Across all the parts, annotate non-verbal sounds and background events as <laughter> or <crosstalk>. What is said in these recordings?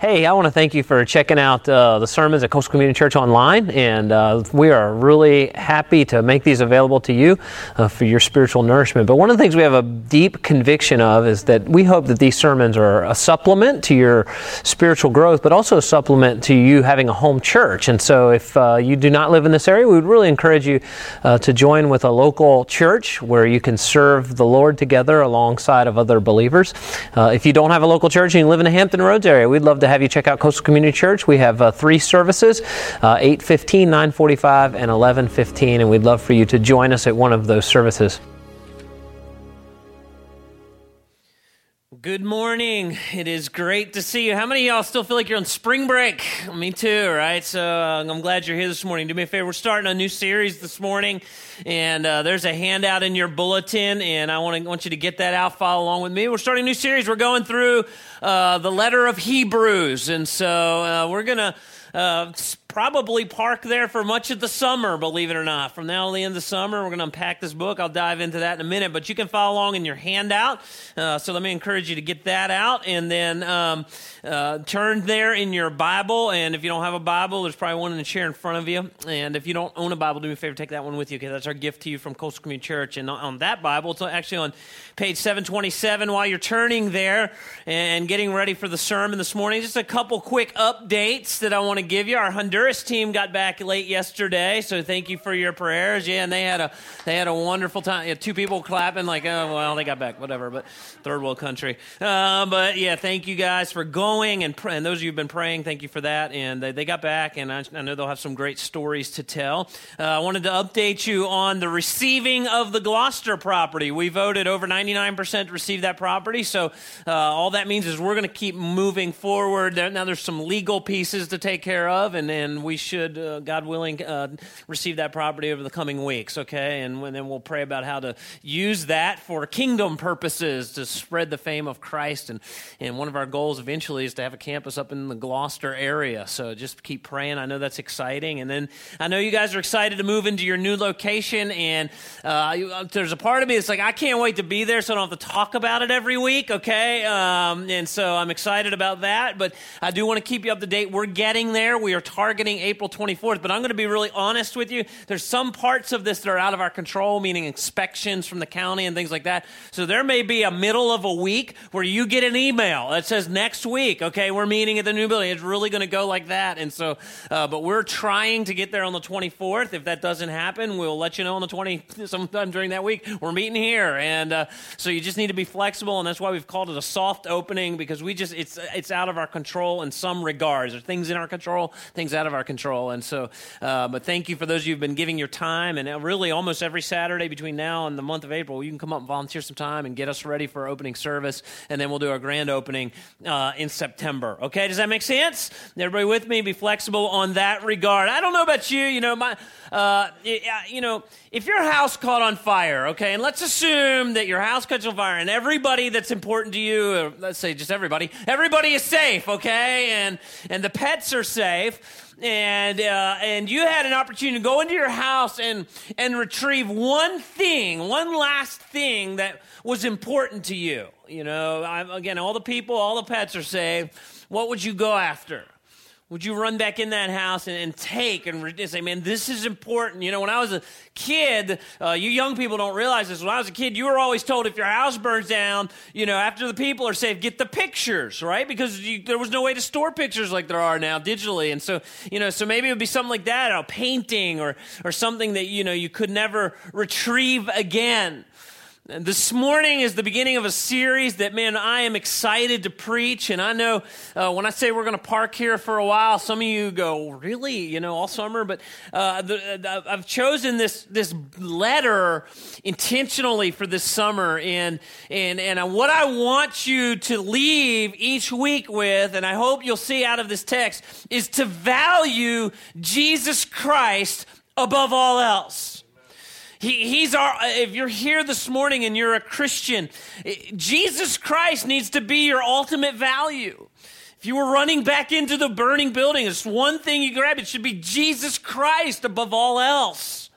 Hey, I want to thank you for checking out uh, the sermons at Coastal Community Church online, and uh, we are really happy to make these available to you uh, for your spiritual nourishment. But one of the things we have a deep conviction of is that we hope that these sermons are a supplement to your spiritual growth, but also a supplement to you having a home church. And so, if uh, you do not live in this area, we would really encourage you uh, to join with a local church where you can serve the Lord together alongside of other believers. Uh, if you don't have a local church and you live in the Hampton Roads area, we'd love to have you check out Coastal Community Church. We have uh, three services, uh, 815, 945, and 1115, and we'd love for you to join us at one of those services. Good morning. It is great to see you. How many of y'all still feel like you're on spring break? Me too, right? So uh, I'm glad you're here this morning. Do me a favor, we're starting a new series this morning, and uh, there's a handout in your bulletin, and I want to want you to get that out, follow along with me. We're starting a new series. We're going through uh, the letter of Hebrews, and so uh, we're gonna uh, probably park there for much of the summer, believe it or not. From now to the end of the summer, we're going to unpack this book. I'll dive into that in a minute, but you can follow along in your handout. Uh, so let me encourage you to get that out and then um, uh, turn there in your Bible. And if you don't have a Bible, there's probably one in the chair in front of you. And if you don't own a Bible, do me a favor, take that one with you because that's our gift to you from Coastal Community Church. And on that Bible, it's actually on page 727 while you're turning there and getting ready for the sermon this morning. Just a couple quick updates that I want to give you. Our Honduras Honduras team got back late yesterday, so thank you for your prayers. Yeah, and they had a they had a wonderful time. Yeah, two people clapping like, oh well, they got back, whatever. But third world country. Uh, but yeah, thank you guys for going and and those of you who've been praying, thank you for that. And they, they got back, and I, I, know they'll have some great stories to tell. Uh, I wanted to update you on the receiving of the Gloucester property. We voted over 99% to receive that property, so uh, all that means is we're going to keep moving forward. Now there's some legal pieces to take care of, and and we should, uh, God willing, uh, receive that property over the coming weeks, okay? And, and then we'll pray about how to use that for kingdom purposes to spread the fame of Christ. And, and one of our goals eventually is to have a campus up in the Gloucester area. So just keep praying. I know that's exciting. And then I know you guys are excited to move into your new location. And uh, there's a part of me that's like, I can't wait to be there so I don't have to talk about it every week, okay? Um, and so I'm excited about that. But I do want to keep you up to date. We're getting there. We are targeting April 24th, but I'm going to be really honest with you. There's some parts of this that are out of our control, meaning inspections from the county and things like that. So there may be a middle of a week where you get an email that says next week, okay, we're meeting at the new building. It's really going to go like that. And so, uh, but we're trying to get there on the 24th. If that doesn't happen, we'll let you know on the 20, <laughs> sometime during that week. We're meeting here. And uh, so you just need to be flexible. And that's why we've called it a soft opening because we just, it's, it's out of our control in some regards. There's things in our control, things out of our our control. And so, uh, but thank you for those of you who've been giving your time. And uh, really, almost every Saturday between now and the month of April, you can come up and volunteer some time and get us ready for opening service. And then we'll do our grand opening uh, in September. Okay, does that make sense? Everybody with me? Be flexible on that regard. I don't know about you. You know, my, uh, you know, if your house caught on fire, okay, and let's assume that your house caught on fire and everybody that's important to you, let's say just everybody, everybody is safe, okay, and and the pets are safe and uh, and you had an opportunity to go into your house and and retrieve one thing, one last thing that was important to you. You know, I, again, all the people, all the pets are saved. What would you go after? Would you run back in that house and, and take and say, man, this is important? You know, when I was a kid, uh, you young people don't realize this. When I was a kid, you were always told if your house burns down, you know, after the people are safe, get the pictures, right? Because you, there was no way to store pictures like there are now digitally. And so, you know, so maybe it would be something like that, a painting or, or something that, you know, you could never retrieve again. This morning is the beginning of a series that, man, I am excited to preach. And I know uh, when I say we're going to park here for a while, some of you go, really? You know, all summer? But uh, the, I've chosen this, this letter intentionally for this summer. And, and, and what I want you to leave each week with, and I hope you'll see out of this text, is to value Jesus Christ above all else. He, he's our, uh, if you're here this morning and you're a Christian, eh, Jesus Christ needs to be your ultimate value. If you were running back into the burning building, it's one thing you grab. It should be Jesus Christ above all else.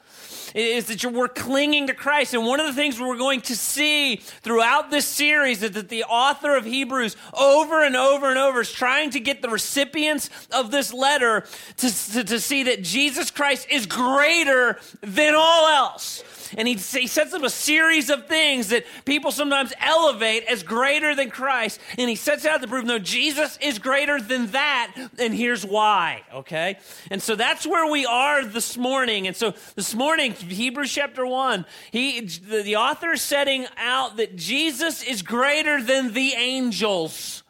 Is that we're clinging to Christ. And one of the things we're going to see throughout this series is that the author of Hebrews over and over and over is trying to get the recipients of this letter to, to, to see that Jesus Christ is greater than all else. And he, he sets up a series of things that people sometimes elevate as greater than Christ. And he sets out to prove, no, Jesus is greater than that. And here's why, okay? And so that's where we are this morning. And so this morning, Hebrews chapter 1, he, the, the author is setting out that Jesus is greater than the angels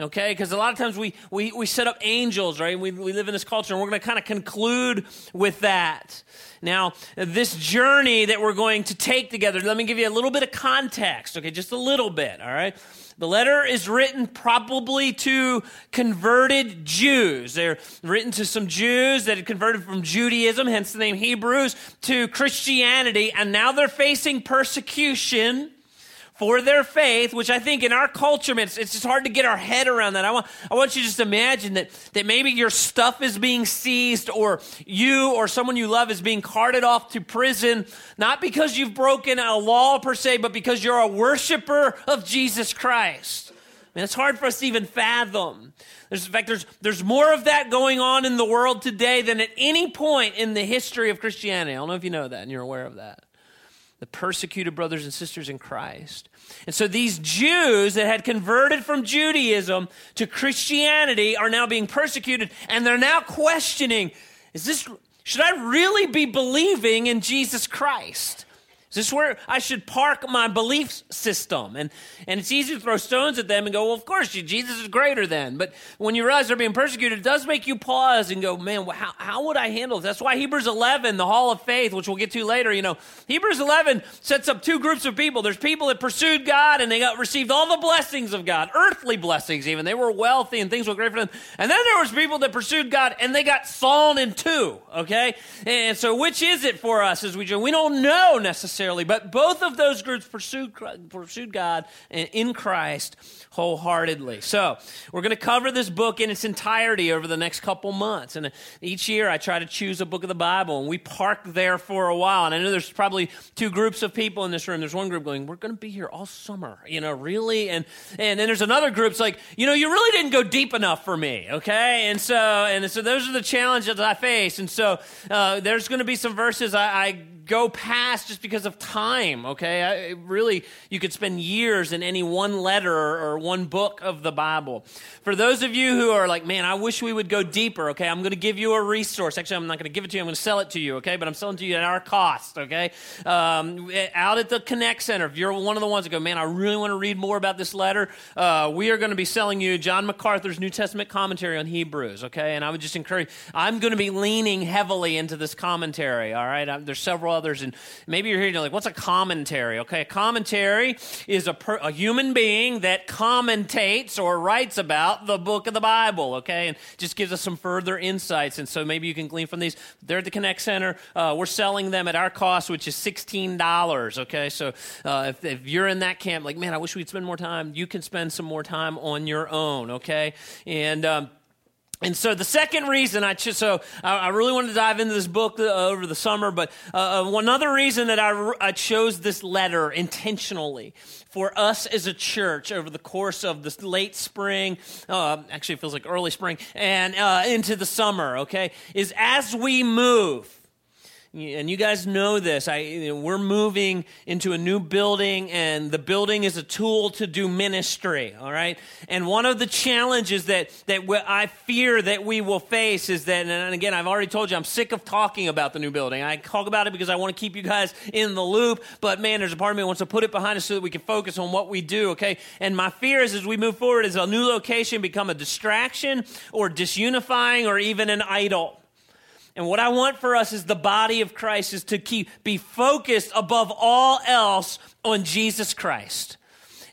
okay? Because a lot of times we, we, we set up angels right? We, we live in this culture and we're going to kind of conclude with that. Now, this journey that we're going to take together, let me give you a little bit of context, okay, just a little bit, all right? The letter is written probably to converted Jews. They're written to some Jews that had converted from Judaism, hence the name Hebrews, to Christianity, and now they're facing persecution for their faith, which I think in our culture, it's, it's, just hard to get our head around that. I want, I want you to just imagine that, that maybe your stuff is being seized or you or someone you love is being carted off to prison, not because you've broken a law per se, but because you're a worshiper of Jesus Christ. I mean, it's hard for us to even fathom. There's, in fact, there's, there's more of that going on in the world today than at any point in the history of Christianity. I don't know if you know that and you're aware of that the persecuted brothers and sisters in Christ. And so these Jews that had converted from Judaism to Christianity are now being persecuted and they're now questioning is this should I really be believing in Jesus Christ? Is this where I should park my belief system? And, and it's easy to throw stones at them and go, well, of course, Jesus is greater than. But when you realize they're being persecuted, it does make you pause and go, man, how, how would I handle this? That's why Hebrews 11, the hall of faith, which we'll get to later, you know, Hebrews 11 sets up two groups of people. There's people that pursued God and they got received all the blessings of God, earthly blessings even. They were wealthy and things were great for them. And then there was people that pursued God and they got sawn in two, okay? And so which is it for us as we? We don't know necessarily necessarily, but both of those groups pursued, pursued God in Christ wholeheartedly. So, we're going to cover this book in its entirety over the next couple months. And each year I try to choose a book of the Bible, and we park there for a while. And I know there's probably two groups of people in this room. There's one group going, We're going to be here all summer, you know, really? And, and then there's another group that's like, You know, you really didn't go deep enough for me, okay? And so, and so those are the challenges that I face. And so, uh, there's going to be some verses I, I go past just because of time, okay? I, really, you could spend years in any one letter or one book of the Bible. For those of you who are like, man, I wish we would go deeper, okay? I'm going to give you a resource. Actually, I'm not going to give it to you. I'm going to sell it to you, okay? But I'm selling to you at our cost, okay? Um, out at the Connect Center, if you're one of the ones that go, man, I really want to read more about this letter, uh, we are going to be selling you John MacArthur's New Testament commentary on Hebrews, okay? And I would just encourage, I'm going to be leaning heavily into this commentary, all right? there's several others, and maybe you're here you're like, what's a commentary? Okay, a commentary is a, per, a human being that commentates or writes about the book of the Bible, okay, and just gives us some further insights. And so maybe you can glean from these. They're at the Connect Center. Uh, we're selling them at our cost, which is $16, okay? So uh, if, if you're in that camp, like, man, I wish we'd spend more time, you can spend some more time on your own, okay? And, um, and so the second reason I ch- so I, really wanted to dive into this book uh, over the summer, but uh, uh, one other reason that I, I chose this letter intentionally for us as a church over the course of this late spring, uh, actually it feels like early spring, and uh, into the summer, okay, is as we move and you guys know this. I, you know, we're moving into a new building, and the building is a tool to do ministry. All right, and one of the challenges that that I fear that we will face is that, and again, I've already told you, I'm sick of talking about the new building. I talk about it because I want to keep you guys in the loop. But man, there's a part of me that wants to put it behind us so that we can focus on what we do. Okay, and my fear is as we move forward, is a new location become a distraction or disunifying or even an idol. And what I want for us is the body of Christ is to keep be focused above all else on Jesus Christ.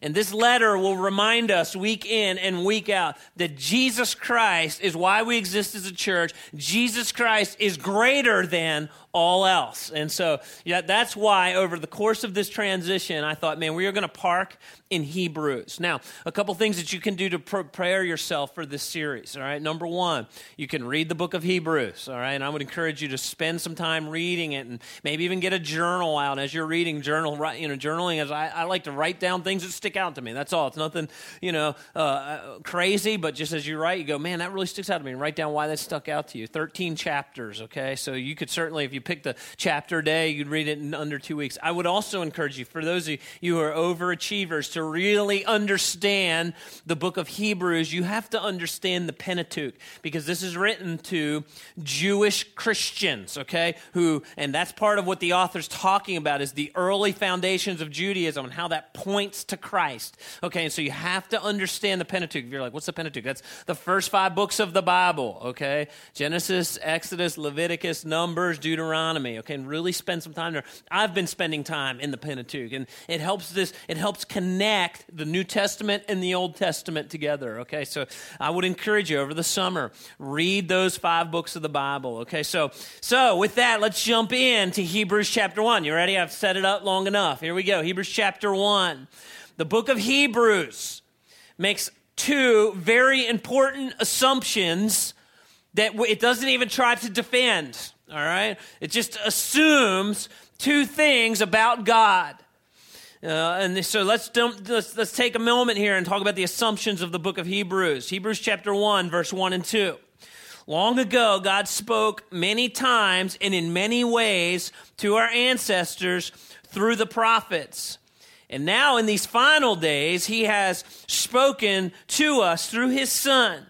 And this letter will remind us week in and week out that Jesus Christ is why we exist as a church. Jesus Christ is greater than all else. And so, yeah, that's why over the course of this transition, I thought, man, we are going to park in Hebrews. Now, a couple things that you can do to prepare yourself for this series. All right. Number one, you can read the book of Hebrews. All right. And I would encourage you to spend some time reading it and maybe even get a journal out as you're reading journal, you know, journaling as I, I like to write down things that stick out to me. That's all. It's nothing, you know, uh, uh, crazy, but just as you write, you go, man, that really sticks out to me. Write down why that stuck out to you. 13 chapters. Okay. So you could certainly, if you picked a chapter day, you'd read it in under two weeks. I would also encourage you, for those of you who are overachievers, to really understand the book of Hebrews, you have to understand the Pentateuch because this is written to Jewish Christians, okay? Who, and that's part of what the author's talking about is the early foundations of Judaism and how that points to Christ. Okay, and so you have to understand the Pentateuch. If you're like, what's the Pentateuch? That's the first five books of the Bible, okay? Genesis, Exodus, Leviticus, Numbers, Deuteronomy, okay? And really spend some time there. I've been spending time in the Pentateuch, and it helps this, it helps connect the New Testament and the Old Testament together. Okay, so I would encourage you over the summer, read those five books of the Bible. Okay, so so with that, let's jump in to Hebrews chapter one. You ready? I've set it up long enough. Here we go. Hebrews chapter one. The book of Hebrews makes two very important assumptions that it doesn't even try to defend. All right? It just assumes two things about God. Uh, and so let's, let's, let's take a moment here and talk about the assumptions of the book of Hebrews. Hebrews chapter 1, verse 1 and 2. Long ago, God spoke many times and in many ways to our ancestors through the prophets. And now, in these final days, He has spoken to us through His Son.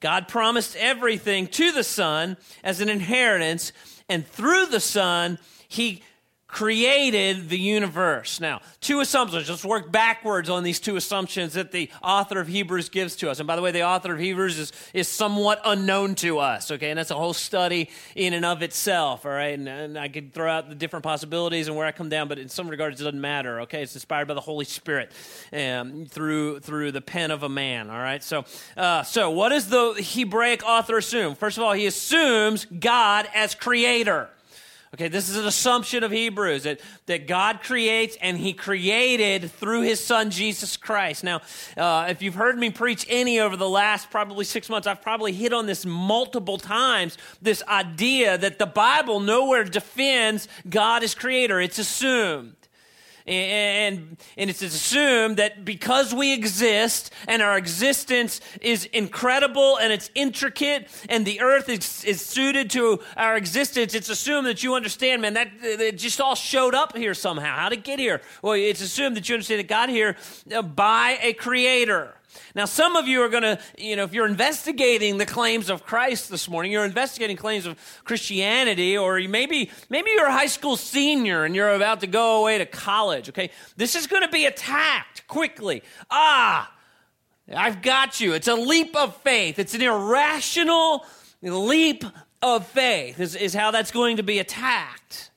God promised everything to the Son as an inheritance, and through the Son, He created the universe. Now, two assumptions. Let's work backwards on these two assumptions that the author of Hebrews gives to us. And by the way, the author of Hebrews is, is somewhat unknown to us, okay? And that's a whole study in and of itself, all right? And, and I could throw out the different possibilities and where I come down, but in some regards, it doesn't matter, okay? It's inspired by the Holy Spirit um, through, through the pen of a man, all right? So, uh, so what does the Hebraic author assume? First of all, he assumes God as creator. Okay, this is an assumption of Hebrews that, that God creates and He created through His Son Jesus Christ. Now, uh, if you've heard me preach any over the last probably six months, I've probably hit on this multiple times this idea that the Bible nowhere defends God as creator. It's assumed. And, and it's assumed that because we exist and our existence is incredible and it's intricate and the earth is, is suited to our existence, it's assumed that you understand, man, that it just all showed up here somehow. How it get here? Well, it's assumed that you understand it got here uh, by a creator. Now, some of you are going to, you know, if you're investigating the claims of Christ this morning, you're investigating claims of Christianity, or maybe, maybe you're a high school senior and you're about to go away to college, okay? This is going to be attacked quickly. Ah, I've got you. It's a leap of faith. It's an irrational leap of faith, is, is how that's going to be attacked.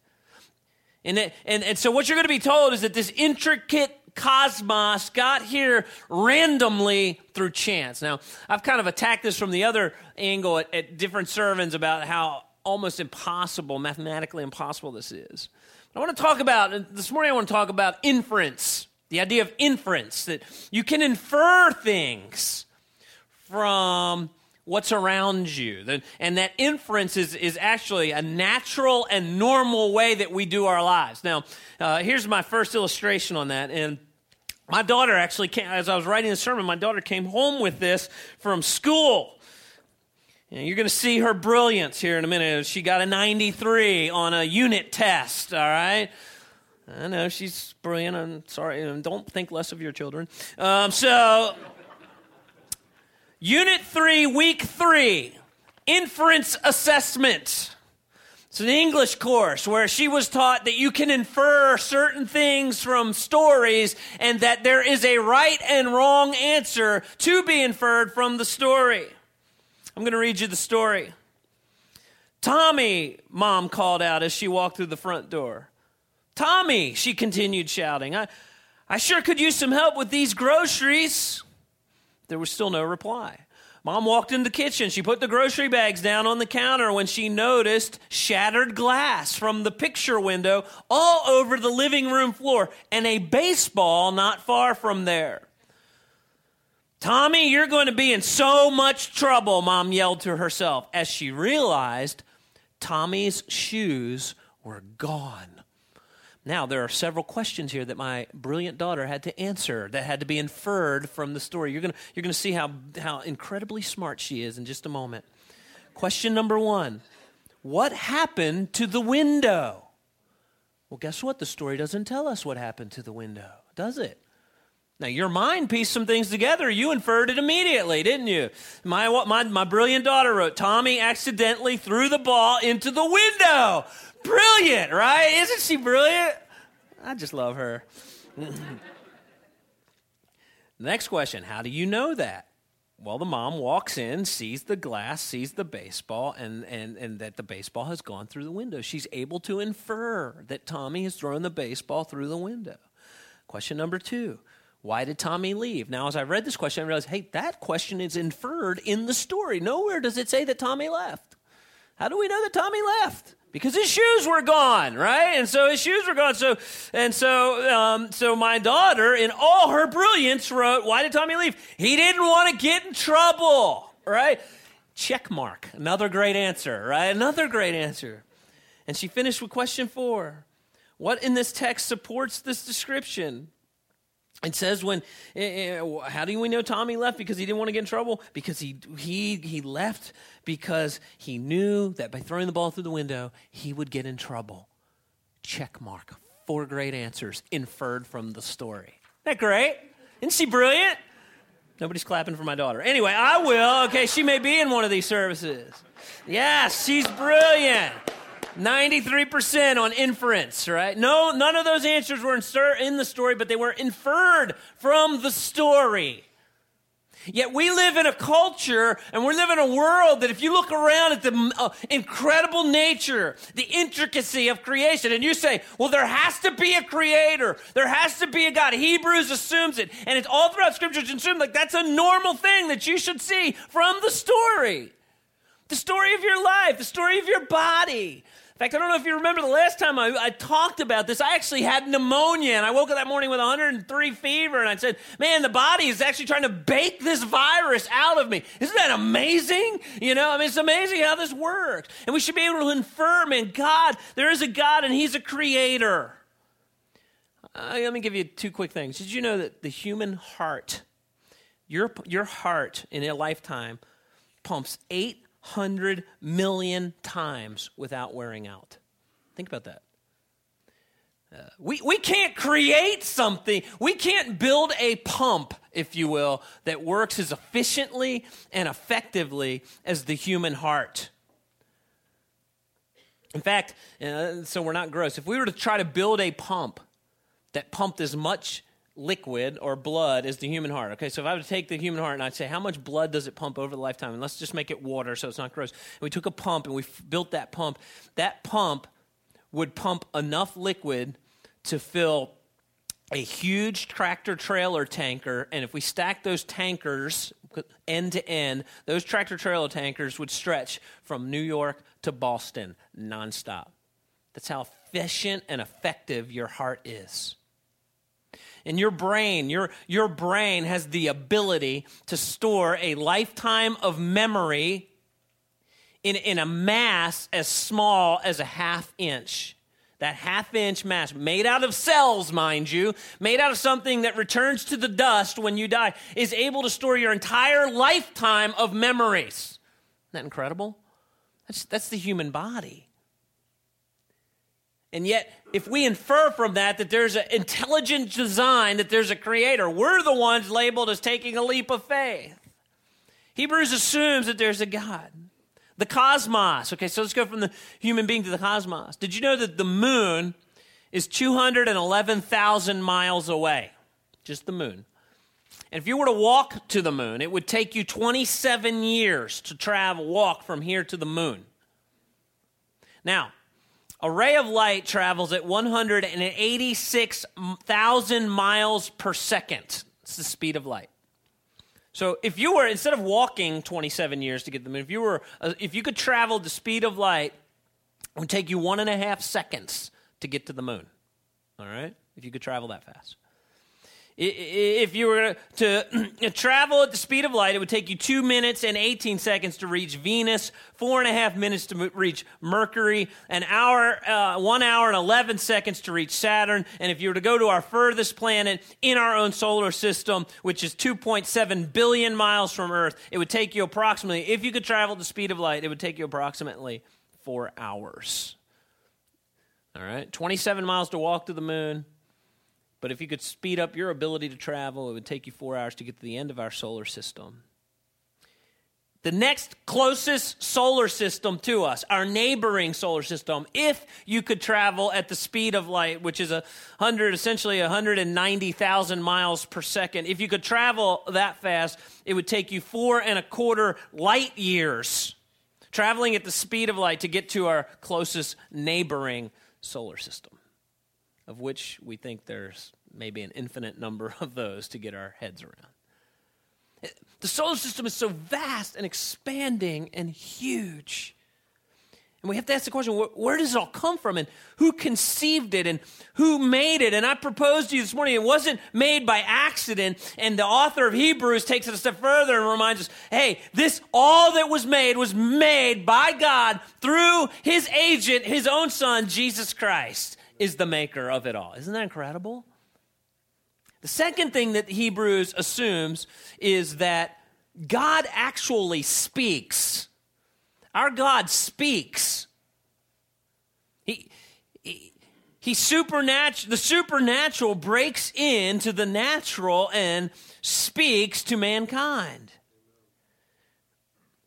And, it, and, and so, what you're going to be told is that this intricate cosmos got here randomly through chance. Now, I've kind of attacked this from the other angle at, at different sermons about how almost impossible, mathematically impossible this is. But I want to talk about, this morning I want to talk about inference, the idea of inference, that you can infer things from what's around you. And that inference is, is actually a natural and normal way that we do our lives. Now, uh, here's my first illustration on that. And my daughter actually came, as I was writing the sermon, my daughter came home with this from school. And you're going to see her brilliance here in a minute. She got a 93 on a unit test, all right? I know she's brilliant. I'm sorry. Don't think less of your children. Um, so, Unit 3, Week 3, Inference Assessment. It's an English course where she was taught that you can infer certain things from stories and that there is a right and wrong answer to be inferred from the story. I'm going to read you the story. Tommy, mom called out as she walked through the front door. Tommy, she continued shouting, I, I sure could use some help with these groceries. There was still no reply. Mom walked in the kitchen. She put the grocery bags down on the counter when she noticed shattered glass from the picture window all over the living room floor and a baseball not far from there. Tommy, you're going to be in so much trouble, Mom yelled to herself as she realized Tommy's shoes were gone. Now, there are several questions here that my brilliant daughter had to answer that had to be inferred from the story. You're going you're to see how, how incredibly smart she is in just a moment. Question number one What happened to the window? Well, guess what? The story doesn't tell us what happened to the window, does it? Now, your mind pieced some things together. You inferred it immediately, didn't you? My, my, my brilliant daughter wrote, Tommy accidentally threw the ball into the window. Brilliant, right? Isn't she brilliant? I just love her. <laughs> Next question How do you know that? Well, the mom walks in, sees the glass, sees the baseball, and, and, and that the baseball has gone through the window. She's able to infer that Tommy has thrown the baseball through the window. Question number two why did Tommy leave? Now, as I read this question, I realized, hey, that question is inferred in the story. Nowhere does it say that Tommy left. How do we know that Tommy left? Because his shoes were gone, right? And so his shoes were gone. So, and so, um, so my daughter, in all her brilliance, wrote, "Why did Tommy leave? He didn't want to get in trouble." Right? Check mark. Another great answer. Right? Another great answer. And she finished with question four. What in this text supports this description? It says when, eh, eh, how do we know Tommy left? Because he didn't want to get in trouble? Because he, he, he left because he knew that by throwing the ball through the window, he would get in trouble. Check mark. Four great answers inferred from the story. Isn't that great? Isn't she brilliant? Nobody's clapping for my daughter. Anyway, I will. Okay, she may be in one of these services. Yes, she's brilliant. 93% on inference, right? No, none of those answers were in the story, but they were inferred from the story. Yet we live in a culture and we live in a world that if you look around at the uh, incredible nature, the intricacy of creation, and you say, well, there has to be a creator. There has to be a God. Hebrews assumes it. And it's all throughout scripture, it's assumed like that's a normal thing that you should see from the story. The story of your life, the story of your body, in fact, I don't know if you remember the last time I, I, talked about this. I actually had pneumonia, and I woke up that morning with 103 fever, and I said, Man, the body is actually trying to bake this virus out of me. Isn't that amazing? You know, I mean, it's amazing how this works. And we should be able to infer, man, God, there is a God, and He's a creator. Uh, let me give you two quick things. Did you know that the human heart, your, your heart in a lifetime, pumps eight 100 million times without wearing out. Think about that. Uh, we, we can't create something. We can't build a pump, if you will, that works as efficiently and effectively as the human heart. In fact, uh, so we're not gross. If we were to try to build a pump that pumped as much liquid or blood is the human heart. Okay, so if I were to take the human heart and I'd say, how much blood does it pump over the lifetime? And let's just make it water so it's not gross. And we took a pump and we f- built that pump. That pump would pump enough liquid to fill a huge tractor trailer tanker. And if we stack those tankers end to end, those tractor trailer tankers would stretch from New York to Boston nonstop. That's how efficient and effective your heart is. And your brain, your, your brain has the ability to store a lifetime of memory in, in a mass as small as a half inch. That half inch mass, made out of cells, mind you, made out of something that returns to the dust when you die, is able to store your entire lifetime of memories. Isn't that incredible? That's, that's the human body. And yet, if we infer from that that there's an intelligent design, that there's a creator, we're the ones labeled as taking a leap of faith. Hebrews assumes that there's a God. The cosmos. Okay, so let's go from the human being to the cosmos. Did you know that the moon is 211,000 miles away? Just the moon. And if you were to walk to the moon, it would take you 27 years to travel, walk from here to the moon. Now, a ray of light travels at 186,000 miles per second. It's the speed of light. So if you were instead of walking 27 years to get to the moon, if you were uh, if you could travel the speed of light, it would take you one and a half seconds to get to the moon. All right, if you could travel that fast. If you were to <clears throat> travel at the speed of light, it would take you two minutes and 18 seconds to reach Venus, four and a half minutes to reach Mercury, an hour, uh, one hour and 11 seconds to reach Saturn. And if you were to go to our furthest planet in our own solar system, which is 2.7 billion miles from Earth, it would take you approximately, if you could travel at the speed of light, it would take you approximately four hours. All right, 27 miles to walk to the moon, but if you could speed up your ability to travel, it would take you four hours to get to the end of our solar system. The next closest solar system to us, our neighboring solar system, if you could travel at the speed of light, which is a hundred, essentially 190,000 miles per second, if you could travel that fast, it would take you four and a quarter light years traveling at the speed of light to get to our closest neighboring solar system of which we think there's maybe an infinite number of those to get our heads around. The solar system is so vast and expanding and huge. And we have to ask the question where, does it all come from? And who conceived it? And who made it? And I proposed to you this morning, it wasn't made by accident. And the author of Hebrews takes it a step further and reminds us hey, this, all that was made, was made by God through his agent, his own son, Jesus Christ is the maker of it all. Isn't that incredible? The second thing that Hebrews assumes is that God actually speaks. Our God speaks. He, he, he supernatural, the supernatural breaks into the natural and speaks to mankind.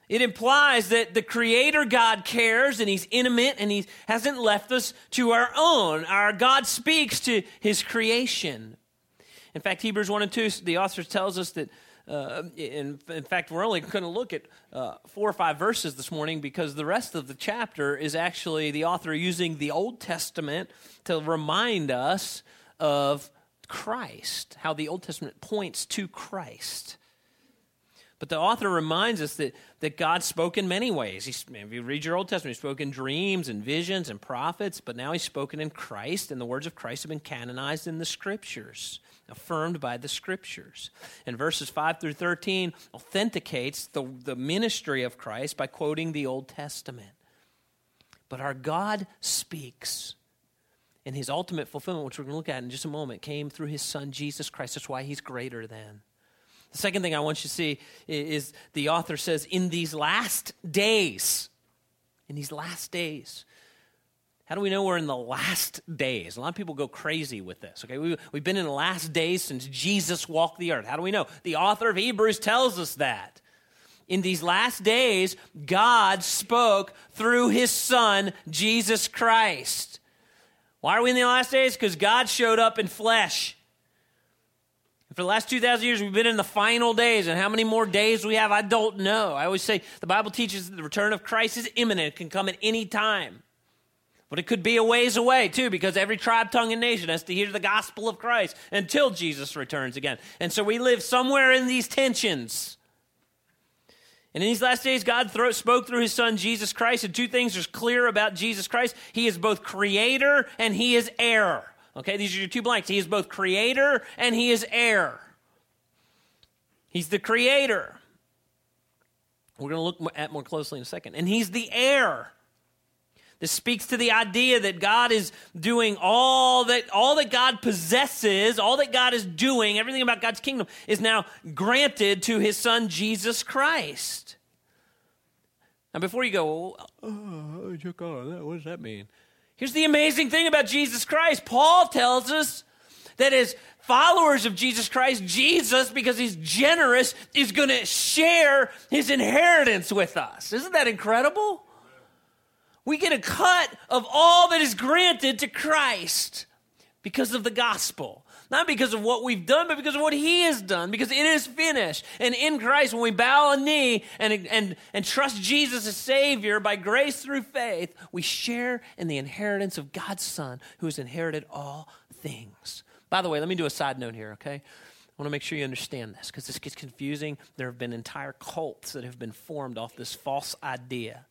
It implies that the Creator God cares and He's intimate and He hasn't left us to our own. Our God speaks to His creation. In fact, Hebrews 1 and 2, the author tells us that, uh, in, in, fact, we're only going to look at uh, four or five verses this morning because the rest of the chapter is actually the author using the Old Testament to remind us of Christ, how the Old Testament points to Christ. But the author reminds us that, that God spoke in many ways. If you read your Old Testament, he spoke in dreams and visions and prophets, but now he's spoken in Christ, and the words of Christ have been canonized in the scriptures, affirmed by the scriptures. And verses 5 through 13 authenticates the, the ministry of Christ by quoting the Old Testament. But our God speaks. And his ultimate fulfillment, which we're going to look at in just a moment, came through his son Jesus Christ. That's why he's greater than. The second thing I want you to see is the author says, in these last days, in these last days. How do we know we're in the last days? A lot of people go crazy with this. Okay, we, we've been in the last days since Jesus walked the earth. How do we know? The author of Hebrews tells us that. In these last days, God spoke through his son, Jesus Christ. Why are we in the last days? Because God showed up in flesh. For the last 2,000 years, we've been in the final days, and how many more days we have, I don't know. I always say the Bible teaches that the return of Christ is imminent, it can come at any time. But it could be a ways away, too, because every tribe, tongue, and nation has to hear the gospel of Christ until Jesus returns again. And so we live somewhere in these tensions. And in these last days, God spoke through his son, Jesus Christ, and two things are clear about Jesus Christ. He is both creator and he is heir. Okay, these are your two blanks. He is both creator and he is heir. He's the creator. We're going to look at more closely in a second. And he's the heir. This speaks to the idea that God is doing all that all that God possesses, all that God is doing, everything about God's kingdom is now granted to his son Jesus Christ. Now before you go, oh, what does that mean? Here's the amazing thing about Jesus Christ. Paul tells us that as followers of Jesus Christ, Jesus, because he's generous, is going to share his inheritance with us. Isn't that incredible? We get a cut of all that is granted to Christ because of the gospel. Not because of what we've done, but because of what He has done, because it is finished. And in Christ, when we bow a knee and, and, and trust Jesus as Savior by grace through faith, we share in the inheritance of God's Son who has inherited all things. By the way, let me do a side note here, okay? I want to make sure you understand this because this gets confusing. There have been entire cults that have been formed off this false idea.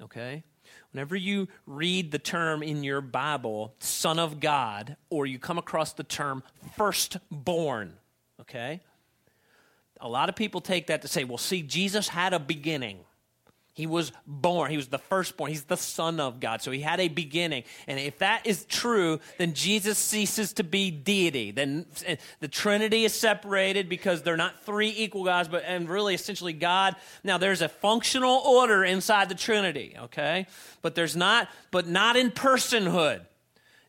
Okay? Whenever you read the term in your Bible, Son of God, or you come across the term firstborn, okay? A lot of people take that to say, well, see, Jesus had a beginning. He was born. He was the firstborn. He's the Son of God. So he had a beginning. And if that is true, then Jesus ceases to be deity. Then the Trinity is separated because they're not three equal gods, but and really essentially God. Now there's a functional order inside the Trinity, okay? But there's not, but not in personhood.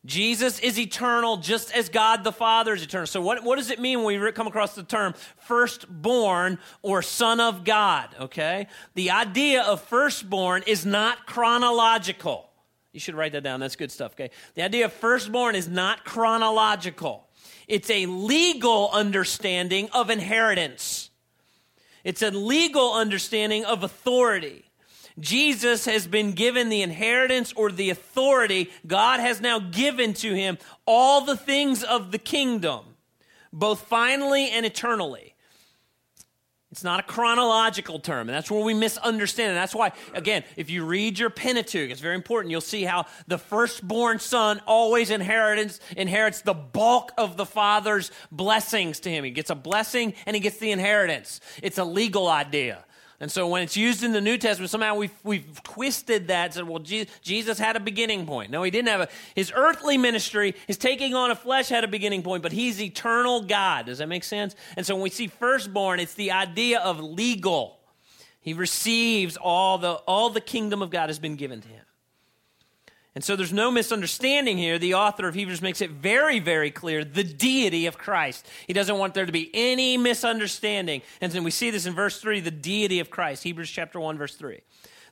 Jesus is eternal just as God the Father is eternal. So, what, what does it mean when we come across the term firstborn or son of God? Okay? The idea of firstborn is not chronological. You should write that down. That's good stuff, okay? The idea of firstborn is not chronological, it's a legal understanding of inheritance, it's a legal understanding of authority. Jesus has been given the inheritance or the authority. God has now given to him all the things of the kingdom, both finally and eternally. It's not a chronological term, and that's where we misunderstand. And that's why, again, if you read your Pentateuch, it's very important. You'll see how the firstborn son always inherits, inherits the bulk of the father's blessings to him. He gets a blessing and he gets the inheritance. It's a legal idea. And so when it's used in the New Testament, somehow we've, we've twisted that and said, well, Jesus had a beginning point. No, he didn't have a, his earthly ministry, his taking on a flesh had a beginning point, but he's eternal God. Does that make sense? And so when we see firstborn, it's the idea of legal. He receives all the, all the kingdom of God has been given to him. And so there's no misunderstanding here. The author of Hebrews makes it very, very clear the deity of Christ. He doesn't want there to be any misunderstanding. And then we see this in verse 3 the deity of Christ. Hebrews chapter 1, verse 3.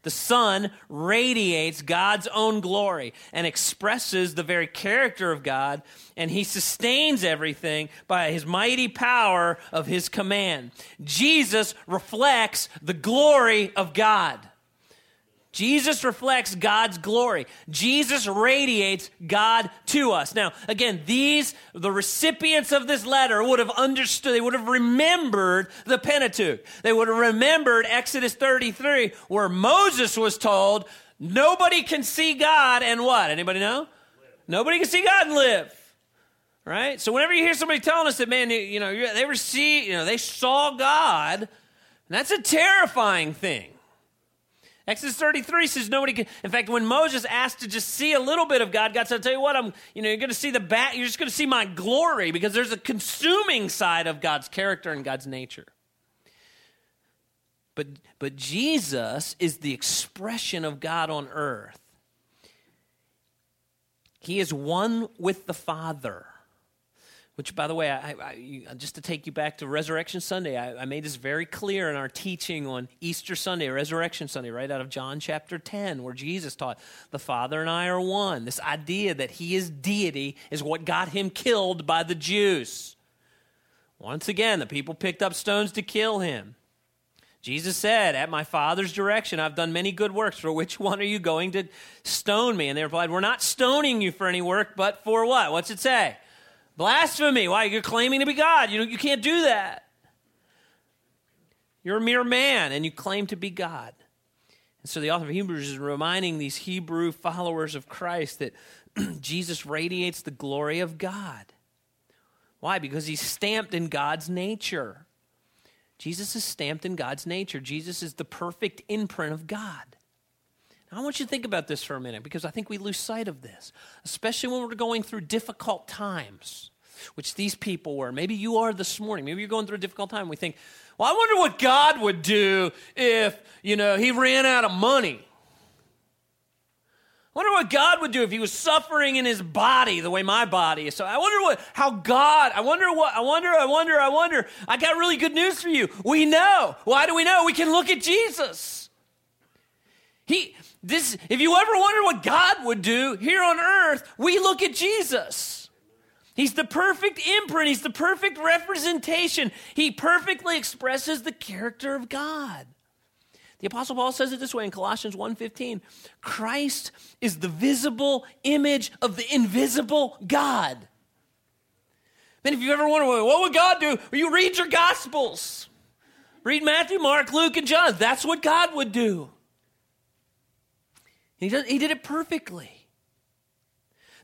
The Son radiates God's own glory and expresses the very character of God, and he sustains everything by his mighty power of his command. Jesus reflects the glory of God. Jesus reflects God's glory. Jesus radiates God to us. Now, again, these, the recipients of this letter would have understood, they would have remembered the Pentateuch. They would have remembered Exodus 33, where Moses was told, nobody can see God and what? Anybody know? Live. Nobody can see God and live. Right? So whenever you hear somebody telling us that, man, you know, they were see, you know, they saw God, that's a terrifying thing. Exodus 33 says nobody can. In fact, when Moses asked to just see a little bit of God, God said, I'll tell you what, I'm, you know, you're going to see the bat, you're just going to see my glory because there's a consuming side of God's character and God's nature. But, but Jesus is the expression of God on earth. He is one with the Father. Which, by the way, I, I, just to take you back to Resurrection Sunday, I, I, made this very clear in our teaching on Easter Sunday, Resurrection Sunday, right out of John chapter 10, where Jesus taught the Father and I are one. This idea that he is deity is what got him killed by the Jews. Once again, the people picked up stones to kill him. Jesus said, At my Father's direction, I've done many good works. For which one are you going to stone me? And they replied, We're not stoning you for any work, but for what? What's it say? Blasphemy. Why? You're claiming to be God. You, you can't do that. You're a mere man and you claim to be God. And so the author of Hebrews is reminding these Hebrew followers of Christ that <clears throat> Jesus radiates the glory of God. Why? Because he's stamped in God's nature. Jesus is stamped in God's nature. Jesus is the perfect imprint of God. I want you to think about this for a minute because I think we lose sight of this, especially when we're going through difficult times, which these people were. Maybe you are this morning. Maybe you're going through a difficult time. We think, well, I wonder what God would do if, you know, he ran out of money. I wonder what God would do if he was suffering in his body the way my body is. So I wonder what, how God, I wonder what, I wonder, I wonder, I wonder. I got really good news for you. We know. Why do we know? We can look at Jesus. He, this, if you ever wonder what God would do here on earth, we look at Jesus. He's the perfect imprint, he's the perfect representation. He perfectly expresses the character of God. The apostle Paul says it this way in Colossians 1:15, Christ is the visible image of the invisible God. And if you ever wonder, what would God do? You read your Gospels. Read Matthew, Mark, Luke, and John. That's what God would do. He, does, he did it perfectly.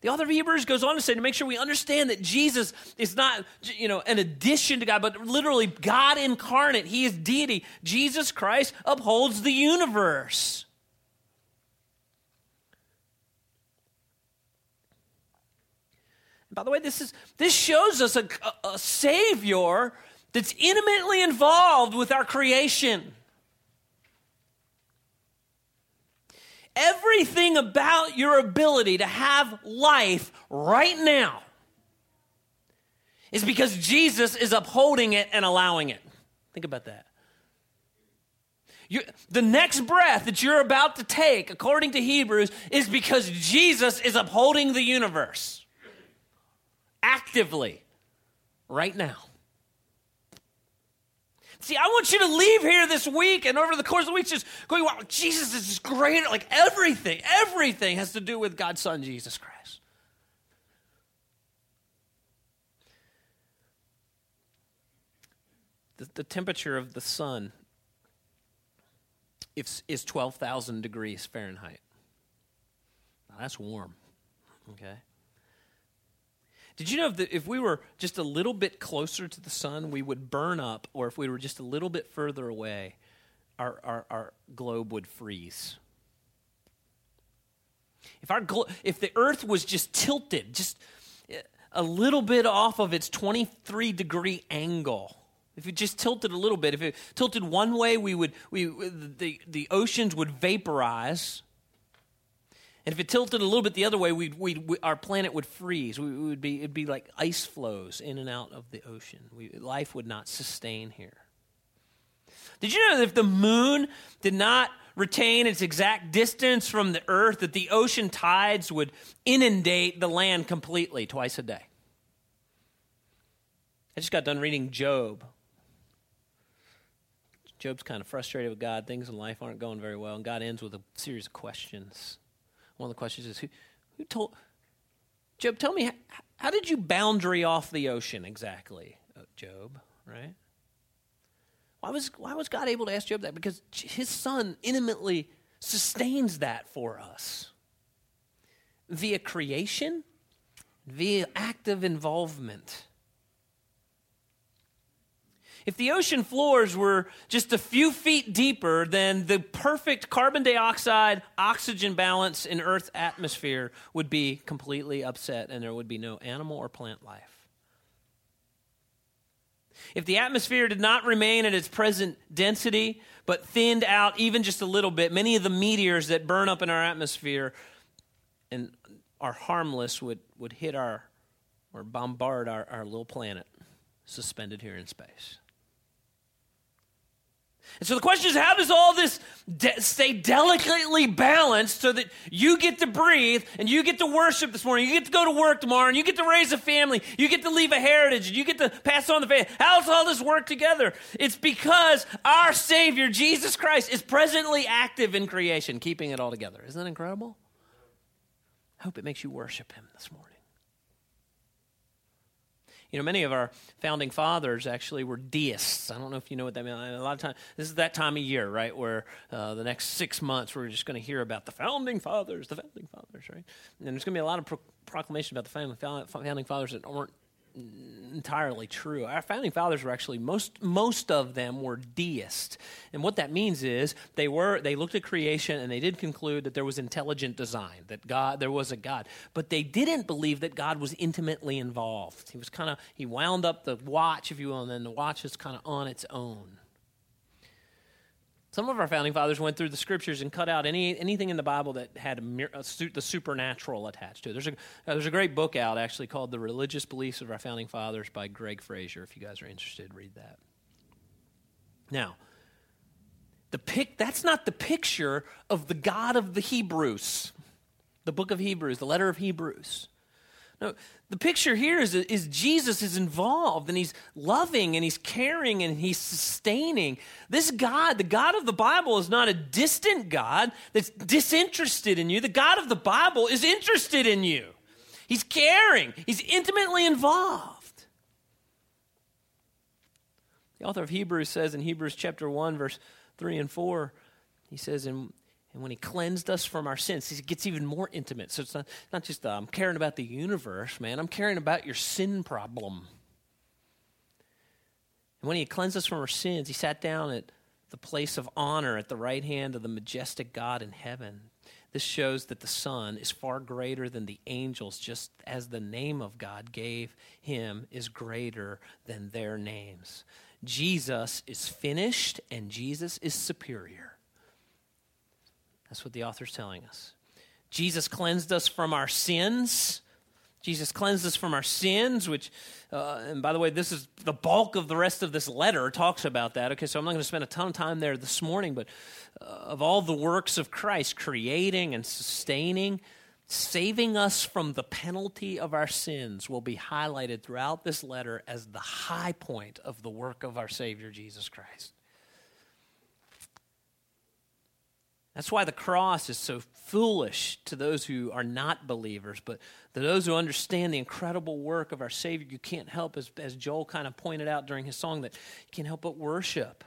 The author of Hebrews goes on to say to make sure we understand that Jesus is not, you know, an addition to God, but literally God incarnate. He is deity. Jesus Christ upholds the universe. by the way, this is this shows us a, a, a Savior that's intimately involved with our creation. Everything about your ability to have life right now is because Jesus is upholding it and allowing it. Think about that. You, the next breath that you're about to take, according to Hebrews, is because Jesus is upholding the universe actively right now. See, I want you to leave here this week and over the course of the week just going, wow, Jesus is just great. Like everything, everything has to do with God's Son, Jesus Christ. The, the temperature of the sun is, is 12,000 degrees Fahrenheit. Now, that's warm, okay? Did you know that if we were just a little bit closer to the sun, we would burn up, or if we were just a little bit further away, our, our, our globe would freeze? If, our glo- if the earth was just tilted, just eh, a little bit off of its 23 degree angle, if it just tilted a little bit, if it tilted one way, we would, we, the, the oceans would vaporize and if it tilted a little bit the other way, we'd, we'd, we, our planet would freeze. We, would be, it'd be like ice floes in and out of the ocean. We, life would not sustain here. Did you know that if the moon did not retain its exact distance from the earth, that the ocean tides would inundate the land completely twice a day? I just got done reading Job. Job's kind of frustrated with God. Things in life aren't going very well. And God ends with a series of questions. One of the questions is who, who told Job, tell me, how, how did you boundary off the ocean exactly, uh, Job, right? Why was, why was God able to ask Job that? Because his son intimately sustains that for us via creation, via active involvement. If the ocean floors were just a few feet deeper, then the perfect carbon dioxide oxygen balance in Earth's atmosphere would be completely upset and there would be no animal or plant life. If the atmosphere did not remain at its present density, but thinned out even just a little bit, many of the meteors that burn up in our atmosphere and are harmless would, would hit our or bombard our, our little planet suspended here in space. And so the question is how does all this de- stay delicately balanced so that you get to breathe and you get to worship this morning, you get to go to work tomorrow, and you get to raise a family, you get to leave a heritage, and you get to pass on the faith? How does all this work together? It's because our Savior, Jesus Christ, is presently active in creation, keeping it all together. Isn't that incredible? I hope it makes you worship Him this morning. You know, many of our founding fathers actually were deists. I don't know if you know what that means. A lot of times, this is that time of year, right, where uh, the next six months we're just going to hear about the founding fathers, the founding fathers, right? And there's going to be a lot of pro- proclamation about the founding fathers that aren't entirely true. Our founding fathers were actually most most of them were deists. And what that means is they were they looked at creation and they did conclude that there was intelligent design, that God there was a God. But they didn't believe that God was intimately involved. He was kind of he wound up the watch if you will and then the watch is kind of on its own. Some of our founding fathers went through the scriptures and cut out any, anything in the Bible that had a, a, the supernatural attached to it. There's a, uh, there's a great book out actually called The Religious Beliefs of Our Founding Fathers by Gregg Frazer. If you guys are interested, read that. Now, the pic, that's not the picture of the God of the Hebrews, the book of Hebrews, the letter of Hebrews. No, the picture here is, is Jesus is involved and he's loving and he's caring and he's sustaining. This God, the God of the Bible, is not a distant God that's disinterested in you. The God of the Bible is interested in you. He's caring, he's intimately involved. The author of Hebrews says in Hebrews chapter 1, verse 3 and 4, he says, and, and when he cleansed us from our sins, he gets even more intimate. So it's not, not just, uh, I'm caring about the universe, man. I'm caring about your sin problem. And when he cleansed us from our sins, he sat down at the place of honor at the right hand of the majestic God in heaven. This shows that the Son is far greater than the angels, just as the name of God gave him is greater than their names. Jesus is finished and Jesus is superior. That's what the author's telling us. Jesus cleansed us from our sins. Jesus cleansed us from our sins, which, uh, and by the way, this is the bulk of the rest of this letter talks about that. Okay, so I'm not going to spend a ton of time there this morning, but uh, of all the works of Christ, creating and sustaining, saving us from the penalty of our sins will be highlighted throughout this letter as the high point of the work of our Savior Jesus Christ. That's why the cross is so foolish to those who are not believers, but to those who understand the incredible work of our Savior, you can't help, as, as Joel kind of pointed out during his song, that you can't help but worship.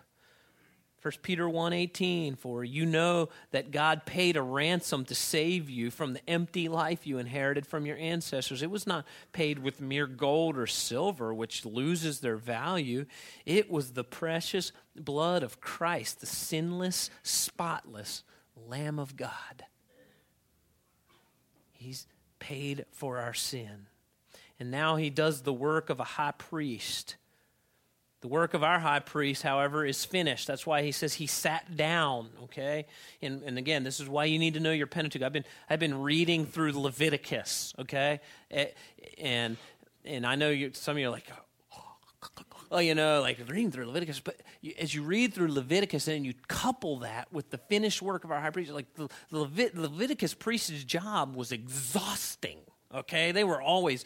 1 Peter 1:18 for you know that God paid a ransom to save you from the empty life you inherited from your ancestors. It was not paid with mere gold or silver which loses their value. It was the precious blood of Christ, the sinless, spotless lamb of God. He's paid for our sin. And now he does the work of a high priest the work of our high priest, however, is finished. That's why he says he sat down, okay? And, and again, this is why you need to know your Pentateuch. I've been, I've been reading through Leviticus, okay? And, and I know you, some of you are like, oh, you know, like reading through Leviticus. But you, as you read through Leviticus and you couple that with the finished work of our high priest, like the, the Levit- Leviticus priest's job was exhausting, okay? They were always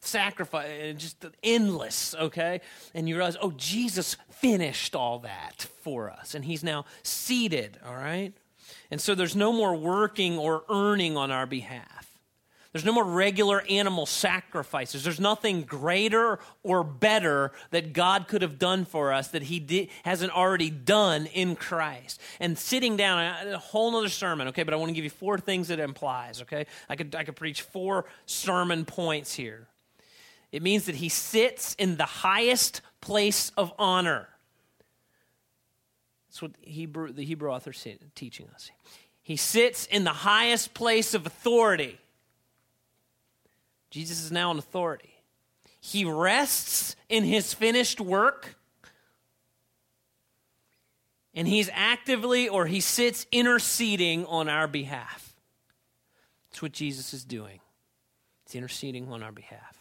sacrifice and just endless, okay? And you realize, oh, Jesus finished all that for us, and he's now seated, all right? And so there's no more working or earning on our behalf. There's no more regular animal sacrifices. There's nothing greater or better that God could have done for us that He hasn't already done in Christ. And sitting down, a whole other sermon, okay, but I want to give you four things that it implies, okay? I could, I could preach four sermon points here. It means that he sits in the highest place of honor. That's what Hebrew, the Hebrew author is teaching us. He sits in the highest place of authority. Jesus is now an authority. He rests in his finished work. And he's actively or he sits interceding on our behalf. That's what Jesus is doing. He's interceding on our behalf.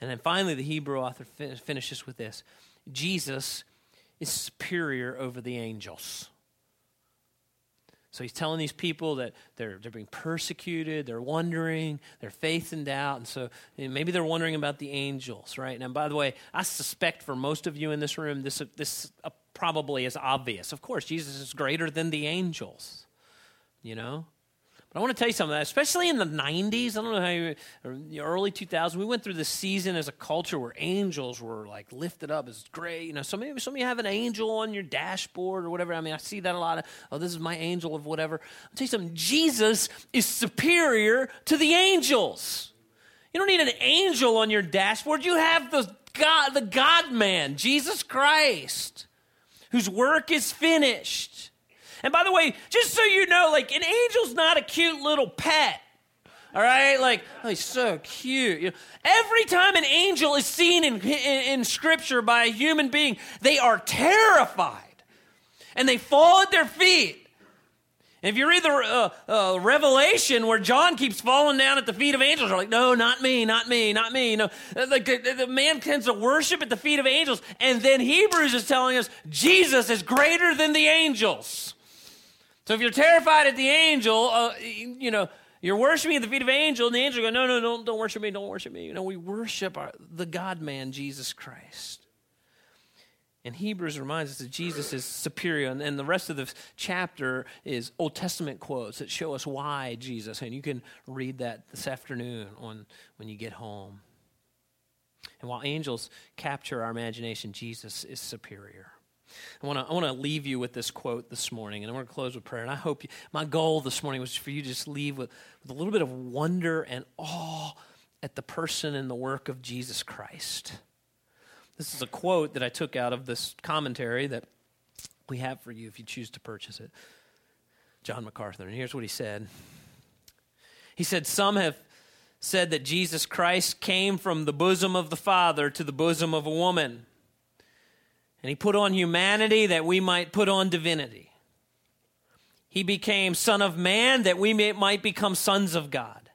And then finally, the Hebrew author finishes with this Jesus is superior over the angels. So he's telling these people that they're, they're being persecuted, they're wondering, their faith in doubt. And so maybe they're wondering about the angels, right? And by the way, I suspect for most of you in this room, this, this uh, probably is obvious. Of course, Jesus is greater than the angels, you know? But I want to tell you something, especially in the 90s, I don't know how you, the early 2000s, we went through this season as a culture where angels were like lifted up as great. You know, some, maybe some of you have an angel on your dashboard or whatever. I mean, I see that a lot of, oh, this is my angel of whatever. I'll tell you something, Jesus is superior to the angels. You don't need an angel on your dashboard. You have the God, the God man, Jesus Christ, whose work is finished. And by the way, just so you know, like an angel's not a cute little pet. All right, like oh, he's so cute. You know, every time an angel is seen in, in, in Scripture by a human being, they are terrified and they fall at their feet. And if you read the uh, uh, Revelation where John keeps falling down at the feet of angels, they're like, no, not me, not me, not me. You know, like the, the man tends to worship at the feet of angels, and then Hebrews is telling us Jesus is greater than the angels. So if you're terrified at the angel, uh, you know, you're worshiping at the feet of an angel, and the angel go, no, no, don't, don't worship me, don't worship me. You know, we worship our, the God man, Jesus Christ. And Hebrews reminds us that Jesus is superior. And, and the rest of the chapter is Old Testament quotes that show us why Jesus. And you can read that this afternoon on, when you get home. And while angels capture our imagination, Jesus is superior. I want to I want to leave you with this quote this morning, and I'm going to close with prayer. And I hope you, my goal this morning was for you to just leave with, with a little bit of wonder and awe at the person and the work of Jesus Christ. This is a quote that I took out of this commentary that we have for you if you choose to purchase it. John MacArthur. And here's what he said He said, Some have said that Jesus Christ came from the bosom of the Father to the bosom of a woman. And he put on humanity that we might put on divinity. He became Son of Man that we may, might become sons of God.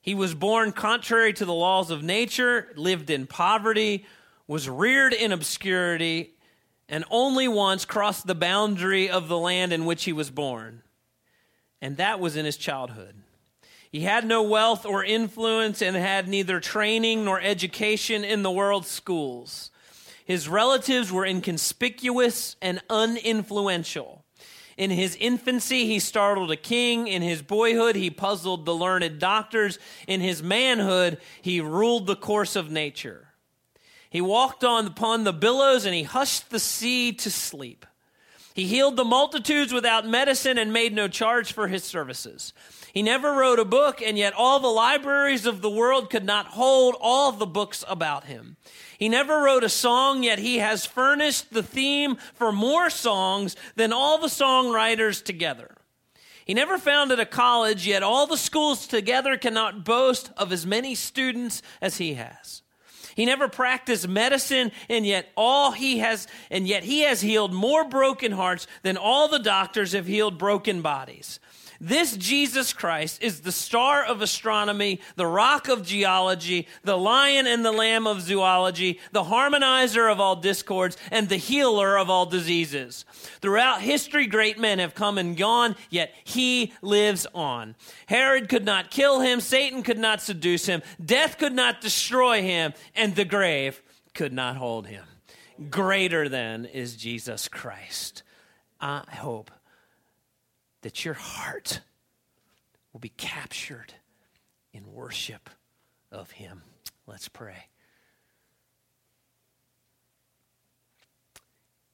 He was born contrary to the laws of nature, lived in poverty, was reared in obscurity, and only once crossed the boundary of the land in which he was born. And that was in his childhood. He had no wealth or influence and had neither training nor education in the world's schools. His relatives were inconspicuous and uninfluential. In his infancy, he startled a king. In his boyhood, he puzzled the learned doctors. In his manhood, he ruled the course of nature. He walked on upon the billows and he hushed the sea to sleep. He healed the multitudes without medicine and made no charge for his services. He never wrote a book, and yet all the libraries of the world could not hold all the books about him. He never wrote a song, yet he has furnished the theme for more songs than all the songwriters together. He never founded a college, yet all the schools together cannot boast of as many students as he has. He never practiced medicine, and yet all he has, and yet he has healed more broken hearts than all the doctors have healed broken bodies. This Jesus Christ is the star of astronomy, the rock of geology, the lion and the lamb of zoology, the harmonizer of all discords, and the healer of all diseases. Throughout history, great men have come and gone, yet he lives on. Herod could not kill him, Satan could not seduce him, death could not destroy him, and the grave could not hold him. Greater than is Jesus Christ. I hope that your heart will be captured in worship of Him. Let's pray.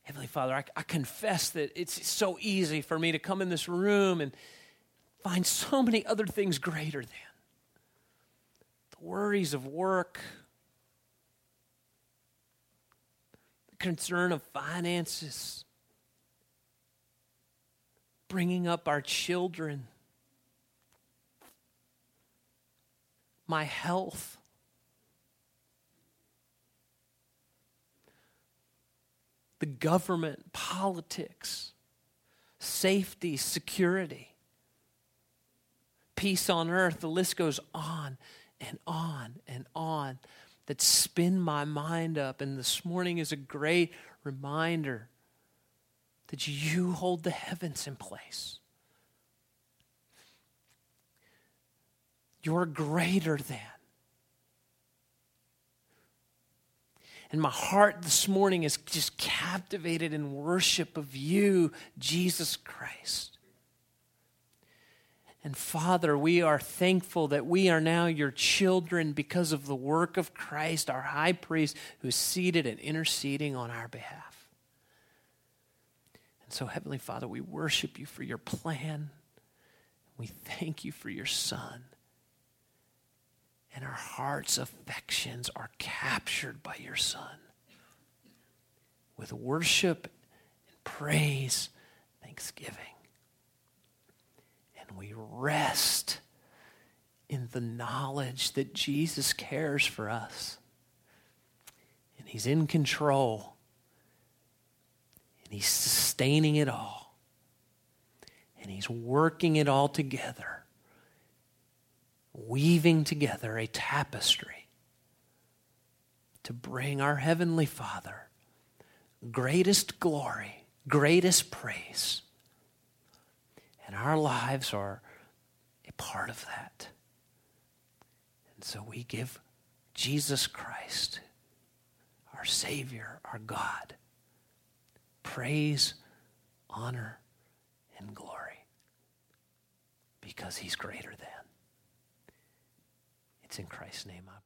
Heavenly Father, I, I, confess that it's so easy for me to come in this room and find so many other things greater than the worries of work, the concern of finances, bringing up our children, my health. The government, politics, safety, security, peace on earth, the list goes on and on and on that spin my mind up. And this morning is a great reminder that you hold the heavens in place. You're greater than. And my heart this morning is just captivated in worship of you, Jesus Christ. And Father, we are thankful that we are now your children because of the work of Christ, our high priest, who is seated and interceding on our behalf. And so, Heavenly Father, we worship you for your plan. We thank you for your Son. And our heart's affections are captured by your Son with worship and praise, thanksgiving. And we rest in the knowledge that Jesus cares for us and He's in control He's sustaining it all. And He's working it all together, weaving together a tapestry to bring our Heavenly Father greatest glory, greatest praise. And our lives are a part of that. And so we give Jesus Christ, our Savior, our God praise, honor, and glory because he's greater than. It's in Christ's name I.